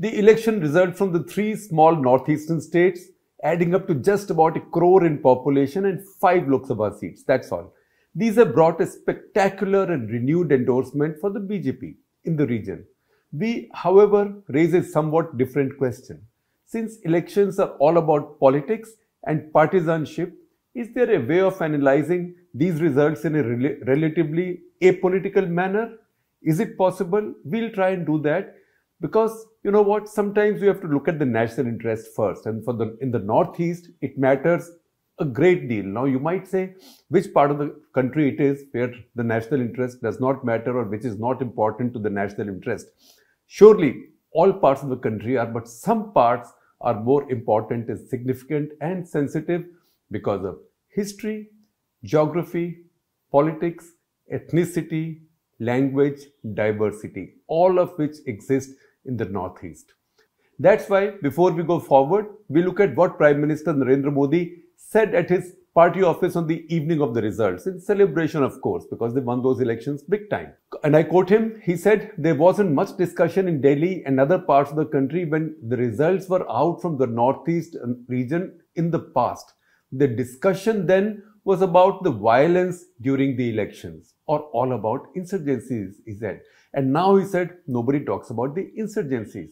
The election result from the three small northeastern states, adding up to just about a crore in population and five Lok Sabha seats. That's all. These have brought a spectacular and renewed endorsement for the BJP in the region. We, however, raise a somewhat different question. Since elections are all about politics and partisanship, is there a way of analyzing these results in a rel relatively apolitical manner? Is it possible? We'll try and do that because you know what sometimes you have to look at the national interest first. And for the in the northeast it matters a great deal. Now you might say which part of the country it is where the national interest does not matter or which is not important to the national interest. Surely all parts of the country are but some parts are more important and significant and sensitive because of history geography politics ethnicity language diversity all of which exist in the Northeast. That's why before we go forward, we look at what Prime Minister Narendra Modi said at his party office on the evening of the results, in celebration, of course, because they won those elections big time. And I quote him, he said, there wasn't much discussion in Delhi and other parts of the country when the results were out from the Northeast region in the past. The discussion then was about the violence during the elections or all about insurgencies, he said. And now he said nobody talks about the insurgencies.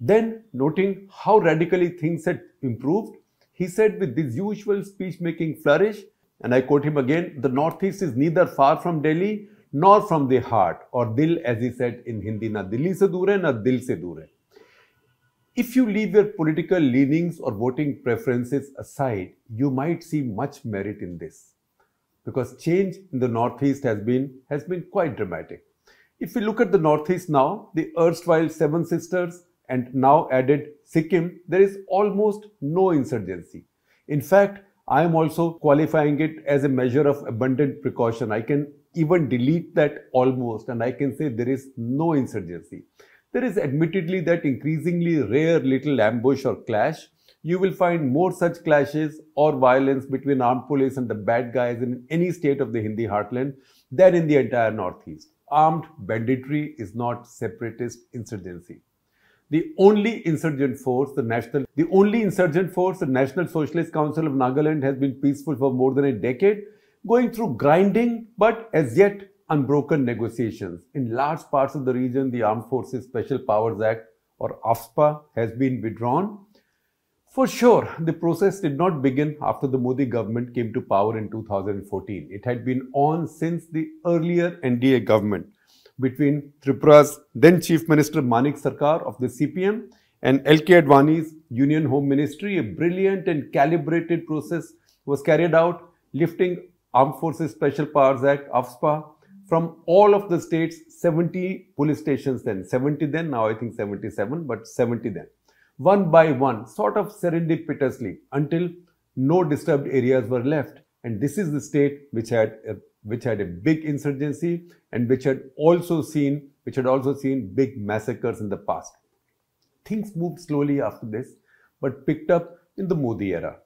Then, noting how radically things had improved, he said with this usual speech making flourish, and I quote him again the Northeast is neither far from Delhi nor from the heart, or dil, as he said in Hindi, na Delhi se dur hai, na dil se dur hai. If you leave your political leanings or voting preferences aside, you might see much merit in this. Because change in the Northeast has been, has been quite dramatic. If we look at the Northeast now, the erstwhile Seven Sisters and now added Sikkim, there is almost no insurgency. In fact, I am also qualifying it as a measure of abundant precaution. I can even delete that almost and I can say there is no insurgency. There is admittedly that increasingly rare little ambush or clash. You will find more such clashes or violence between armed police and the bad guys in any state of the Hindi heartland than in the entire Northeast armed banditry is not separatist insurgency. The only insurgent force, the national, the only insurgent force, the National Socialist Council of Nagaland has been peaceful for more than a decade, going through grinding but as yet unbroken negotiations. In large parts of the region, the Armed Forces Special Powers Act or AFSPA has been withdrawn. For sure, the process did not begin after the Modi government came to power in 2014. It had been on since the earlier NDA government between Tripura's then Chief Minister Manik Sarkar of the CPM and LK Advani's Union Home Ministry. A brilliant and calibrated process was carried out, lifting Armed Forces Special Powers Act, AFSPA, from all of the states, 70 police stations then, 70 then, now I think 77, but 70 then. One by one, sort of serendipitously, until no disturbed areas were left. And this is the state which had a which had a big insurgency and which had also seen which had also seen big massacres in the past. Things moved slowly after this, but picked up in the Modi era.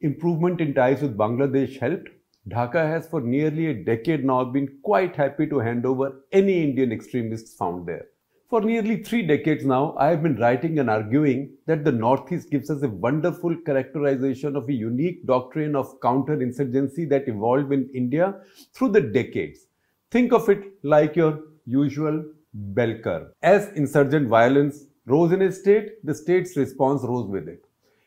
Improvement in ties with Bangladesh helped. Dhaka has for nearly a decade now been quite happy to hand over any Indian extremists found there. For nearly three decades now, I have been writing and arguing that the Northeast gives us a wonderful characterization of a unique doctrine of counterinsurgency that evolved in India through the decades. Think of it like your usual bell curve. As insurgent violence rose in a state, the state's response rose with it,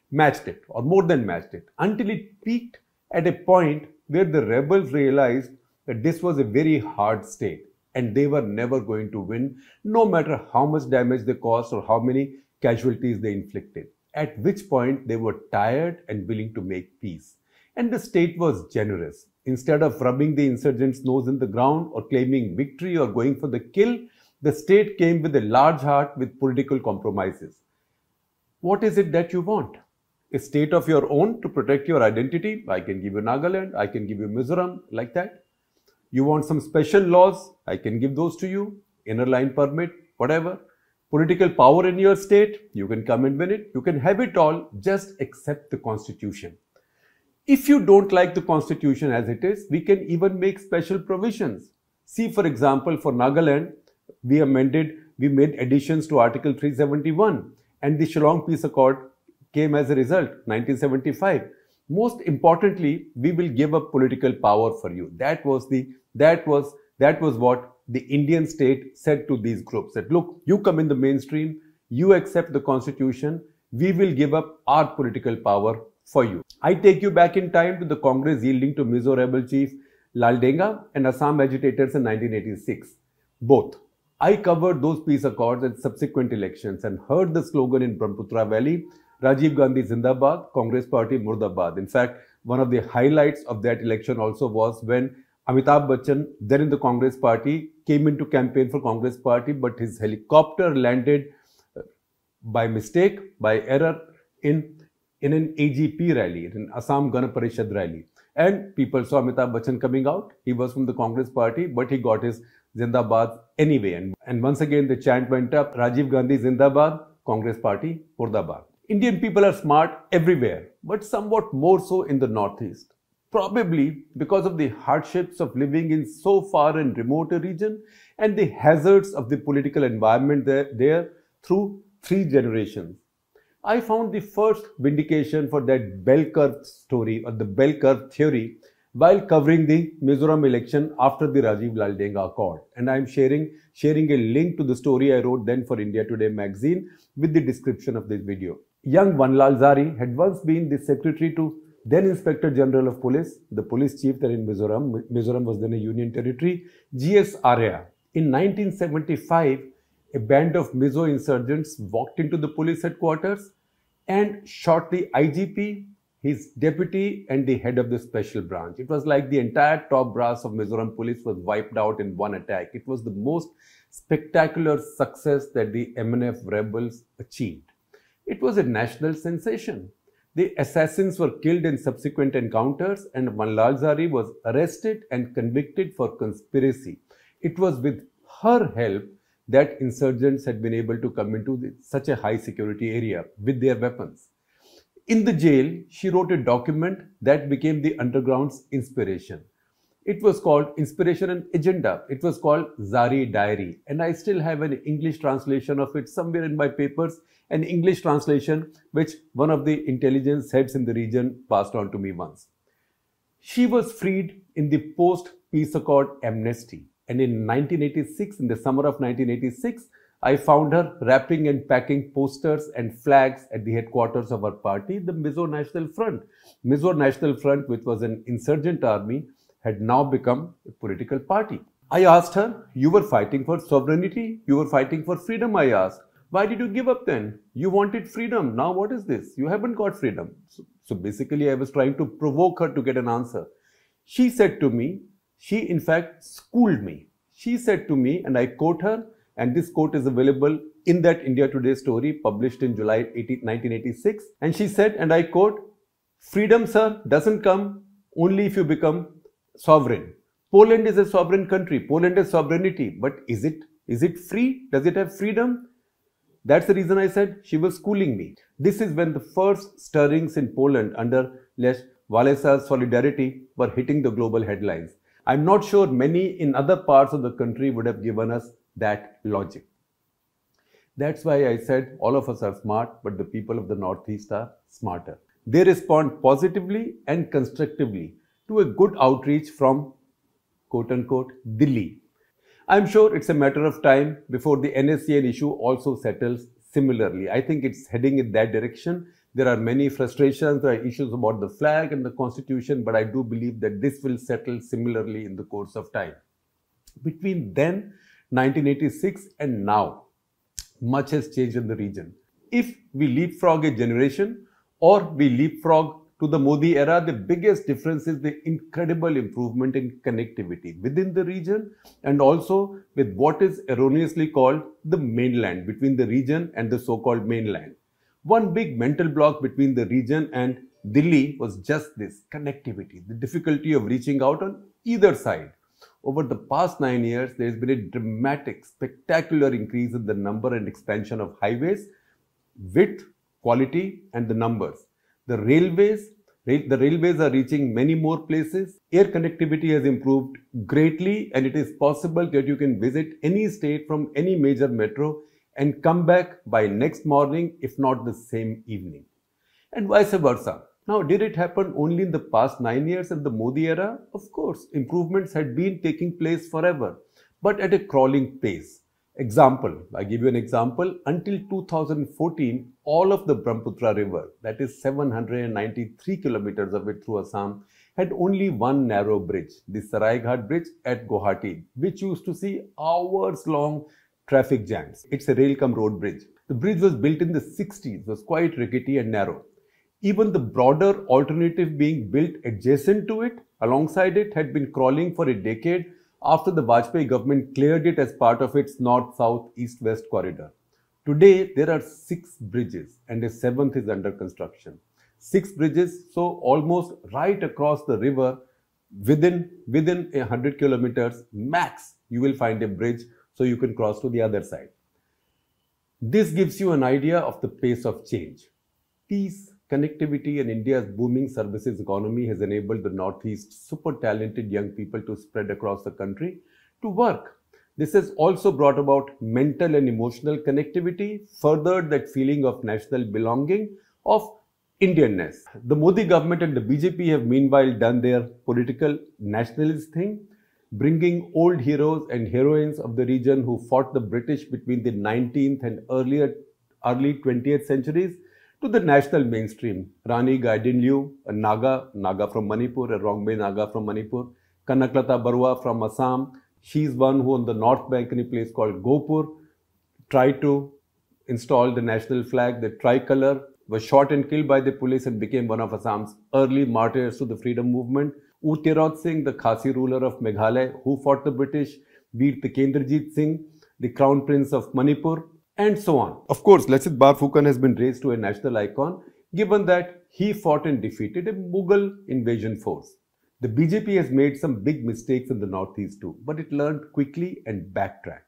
matched it, or more than matched it, until it peaked at a point where the rebels realized that this was a very hard state and they were never going to win, no matter how much damage they caused or how many casualties they inflicted. At which point they were tired and willing to make peace. And the state was generous. Instead of rubbing the insurgents' nose in the ground or claiming victory or going for the kill, the state came with a large heart with political compromises. What is it that you want? A state of your own to protect your identity? I can give you Nagaland, I can give you Mizoram, like that. You want some special laws? I can give those to you. Inner line permit, whatever. Political power in your state, you can come and win it. You can have it all, just accept the constitution. If you don't like the constitution as it is, we can even make special provisions. See, for example, for Nagaland, we amended We made additions to Article 371 and the Shillong Peace Accord came as a result, 1975. Most importantly, we will give up political power for you. That was the that was that was what the Indian state said to these groups that look, you come in the mainstream, you accept the constitution, we will give up our political power for you. I take you back in time to the Congress yielding to Mizo rebel chief Laldenga and Assam agitators in 1986. Both. I covered those peace accords and subsequent elections and heard the slogan in Brahmaputra Valley, Rajiv Gandhi Zindabad, Congress Party Murdabad. In fact, one of the highlights of that election also was when Amitabh Bachchan, then in the Congress Party, came into campaign for Congress Party, but his helicopter landed uh, by mistake, by error, in in an AGP rally, in an Assam Gana Parishad rally. And people saw Amitabh Bachchan coming out. He was from the Congress party, but he got his Zindabad anyway. And, and once again, the chant went up Rajiv Gandhi Zindabad, Congress party, Murdabad. Indian people are smart everywhere, but somewhat more so in the Northeast. Probably because of the hardships of living in so far and remote a region and the hazards of the political environment there, there through three generations. I found the first vindication for that bell curve story or the bell curve theory while covering the Mizoram election after the Rajiv Laldenga Accord. And I am sharing, sharing a link to the story I wrote then for India Today magazine with the description of this video. Young Vanlal Zari had once been the secretary to then Inspector General of Police, the police chief there in Mizoram. Mizoram was then a union territory, G.S. Arya. In 1975, a band of Mizo insurgents walked into the police headquarters and shot the IGP, his deputy, and the head of the special branch. It was like the entire top brass of Mizoram police was wiped out in one attack. It was the most spectacular success that the MNF rebels achieved. It was a national sensation. The assassins were killed in subsequent encounters, and Vanlal Zari was arrested and convicted for conspiracy. It was with her help that insurgents had been able to come into the, such a high security area with their weapons. In the jail, she wrote a document that became the underground's inspiration. It was called Inspiration and Agenda. It was called Zari Diary. And I still have an English translation of it somewhere in my papers, an English translation which one of the intelligence heads in the region passed on to me once. She was freed in the post peace accord amnesty. And in 1986, in the summer of 1986, I found her wrapping and packing posters and flags at the headquarters of her party, the Mizo National Front. Mizo National Front, which was an insurgent army, had now become a political party. I asked her, You were fighting for sovereignty, you were fighting for freedom, I asked. Why did you give up then? You wanted freedom. Now what is this? You haven't got freedom. So, so basically, I was trying to provoke her to get an answer. She said to me, she, in fact, schooled me. She said to me, and I quote her, and this quote is available in that India Today story published in July 18, 1986. And she said, and I quote, Freedom, sir, doesn't come only if you become sovereign. Poland is a sovereign country. Poland has sovereignty, but is it is it free? Does it have freedom? That's the reason I said she was schooling me. This is when the first stirrings in Poland under Lech Wałęsa's solidarity were hitting the global headlines. I'm not sure many in other parts of the country would have given us that logic. That's why I said all of us are smart, but the people of the Northeast are smarter. They respond positively and constructively to a good outreach from quote unquote Delhi. I'm sure it's a matter of time before the NSCN issue also settles similarly. I think it's heading in that direction there are many frustrations, there are issues about the flag and the constitution, but I do believe that this will settle similarly in the course of time. Between then, 1986, and now, much has changed in the region. If we leapfrog a generation or we leapfrog to the Modi era, the biggest difference is the incredible improvement in connectivity within the region and also with what is erroneously called the mainland, between the region and the so called mainland. One big mental block between the region and Delhi was just this connectivity, the difficulty of reaching out on either side. Over the past nine years, there has been a dramatic, spectacular increase in the number and expansion of highways, width, quality, and the numbers. The railways, The railways are reaching many more places. Air connectivity has improved greatly and it is possible that you can visit any state from any major metro and come back by next morning, if not the same evening. And vice versa. Now, did it happen only in the past nine years in the Modi era? Of course, improvements had been taking place forever, but at a crawling pace. Example, I give you an example. Until 2014, all of the Brahmaputra river, that is 793 kilometers of it through Assam, had only one narrow bridge, the Saraighat bridge at Guwahati, which used to see hours long traffic jams. It's a rail come road bridge. The bridge was built in the 60s, was quite rickety and narrow. Even the broader alternative being built adjacent to it, alongside it, had been crawling for a decade after the Vajpayee government cleared it as part of its north-south, east-west corridor. Today, there are six bridges and a seventh is under construction. Six bridges, so almost right across the river, within, within a hundred kilometers max, you will find a bridge so you can cross to the other side. This gives you an idea of the pace of change. Peace, connectivity and India's booming services economy has enabled the Northeast super talented young people to spread across the country to work. This has also brought about mental and emotional connectivity, furthered that feeling of national belonging, of Indianness. The Modi government and the BJP have meanwhile done their political nationalist thing, bringing old heroes and heroines of the region who fought the British between the 19th and earlier early 20th centuries to the national mainstream. Rani Gaidinliu, a Naga, Naga from Manipur, a Rongmei Naga from Manipur, Kanaklata Barua from Assam. She's one who on the north bank in a place called Gopur tried to install the national flag, the tricolor, was shot and killed by the police and became one of Assam's early martyrs to the freedom movement. U Tirot Singh, the Khasi ruler of Meghalaya, who fought the British, Veer Tikendrajit Singh, the crown prince of Manipur, and so on. Of course, Lachit Barphukan has been raised to a national icon given that he fought and defeated a Mughal invasion force. The BJP has made some big mistakes in the northeast too, but it learned quickly and backtracked.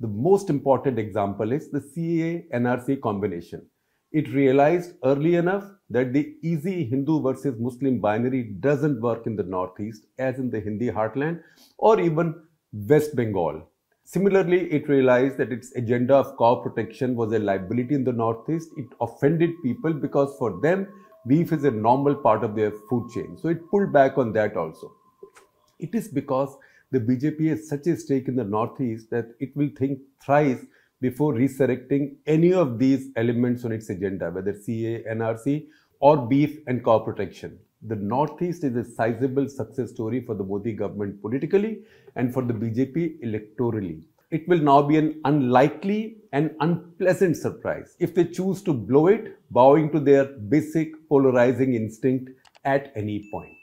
The most important example is the CAA NRC combination. It realized early enough that the easy Hindu versus Muslim binary doesn't work in the northeast as in the Hindi heartland or even West Bengal Similarly, it realized that its agenda of cow protection was a liability in the Northeast. It offended people because for them, beef is a normal part of their food chain. So it pulled back on that also. It is because the BJP has such a stake in the Northeast that it will think thrice before resurrecting any of these elements on its agenda, whether CA, NRC, or beef and cow protection the Northeast is a sizable success story for the Modi government politically and for the BJP electorally. It will now be an unlikely and unpleasant surprise if they choose to blow it, bowing to their basic polarizing instinct at any point.